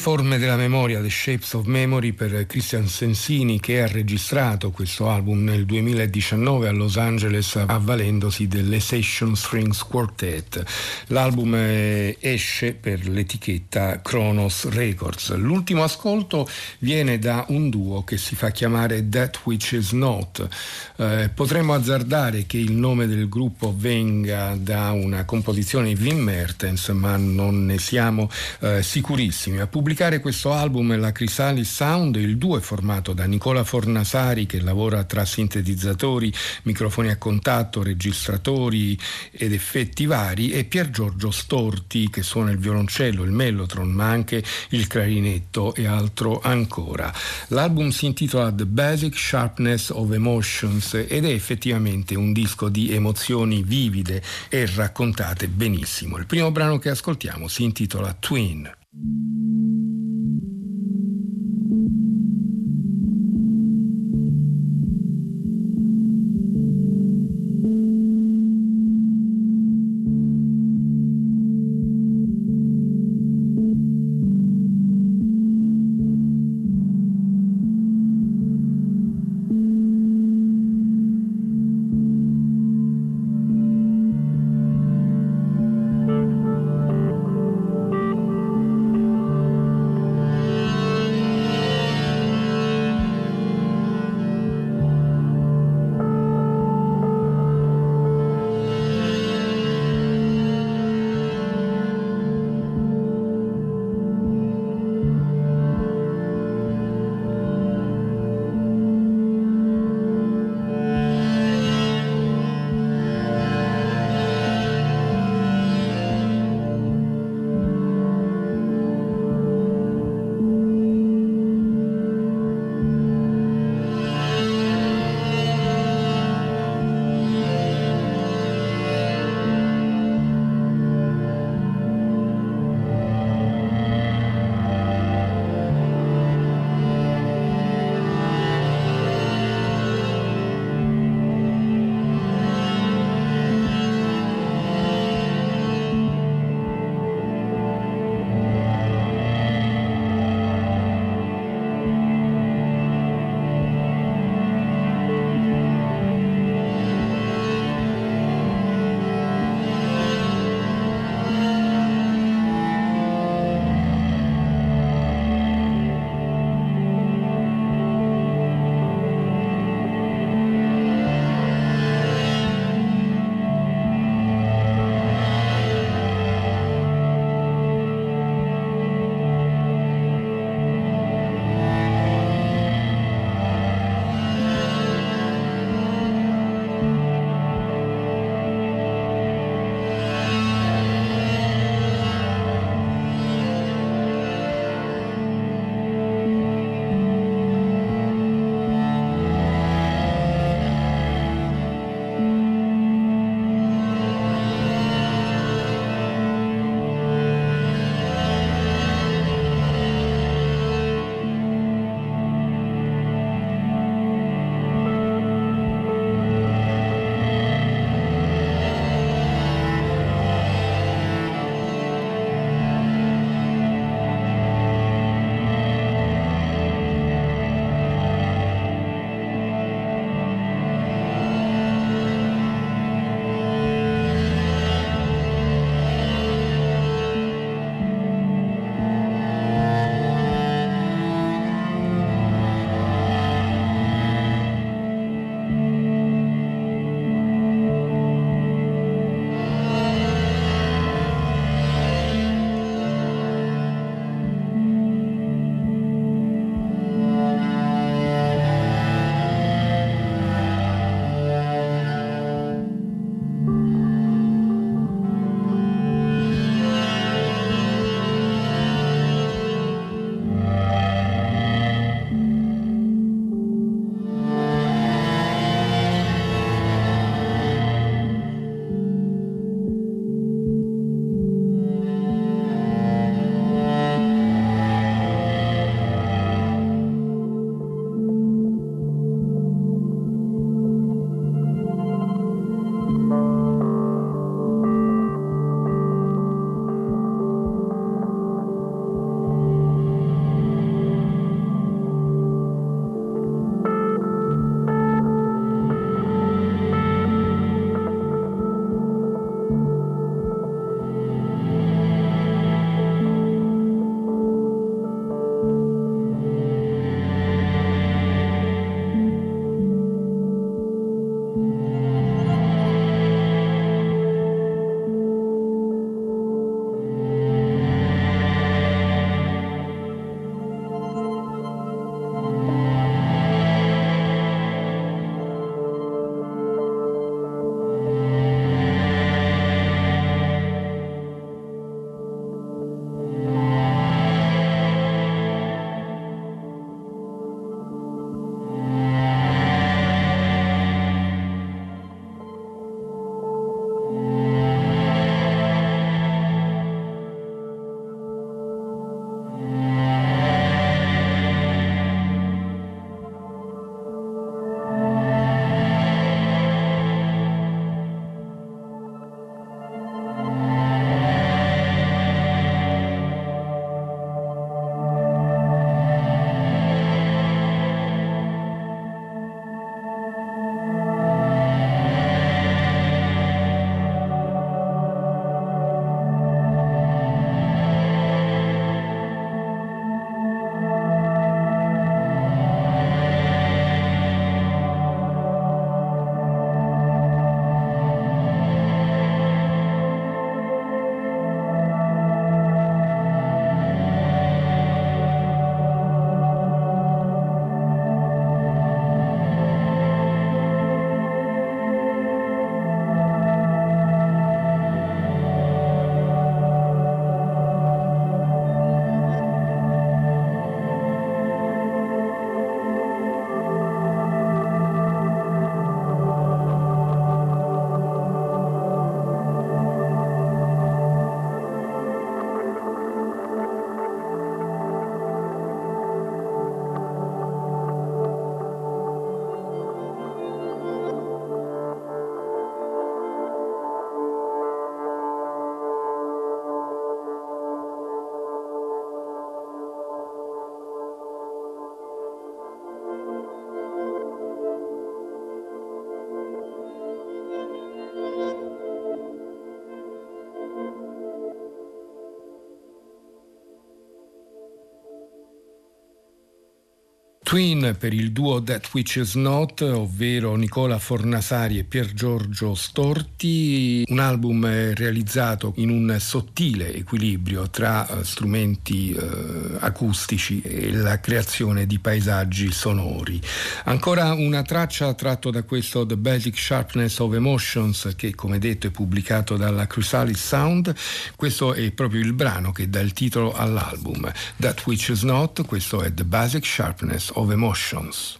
Forme della memoria, The Shapes of Memory per Christian Sensini che ha registrato questo album nel 2019 a Los Angeles avvalendosi delle Session Strings Quartet. L'album eh, esce per l'etichetta Kronos Records. L'ultimo ascolto viene da un duo che si fa chiamare That Which Is Not. Eh, potremmo azzardare che il nome del gruppo venga da una composizione di Wim Mertens, ma non ne siamo eh, sicurissimi pubblicare questo album la Chrysalis Sound, il duo è formato da Nicola Fornasari che lavora tra sintetizzatori, microfoni a contatto, registratori ed effetti vari e Pier Giorgio Storti che suona il violoncello, il mellotron ma anche il clarinetto e altro ancora. L'album si intitola The Basic Sharpness of Emotions ed è effettivamente un disco di emozioni vivide e raccontate benissimo. Il primo brano che ascoltiamo si intitola Twin. thank you Twin per il duo That Which Is Not, ovvero Nicola Fornasari e Pier Giorgio Storti, un album realizzato in un sottile equilibrio tra eh, strumenti eh, acustici e la creazione di paesaggi sonori. Ancora una traccia tratto da questo The Basic Sharpness of Emotions che come detto è pubblicato dalla Chrysalis Sound, questo è proprio il brano che dà il titolo all'album. That Which Is Not, questo è The Basic Sharpness of Emotions.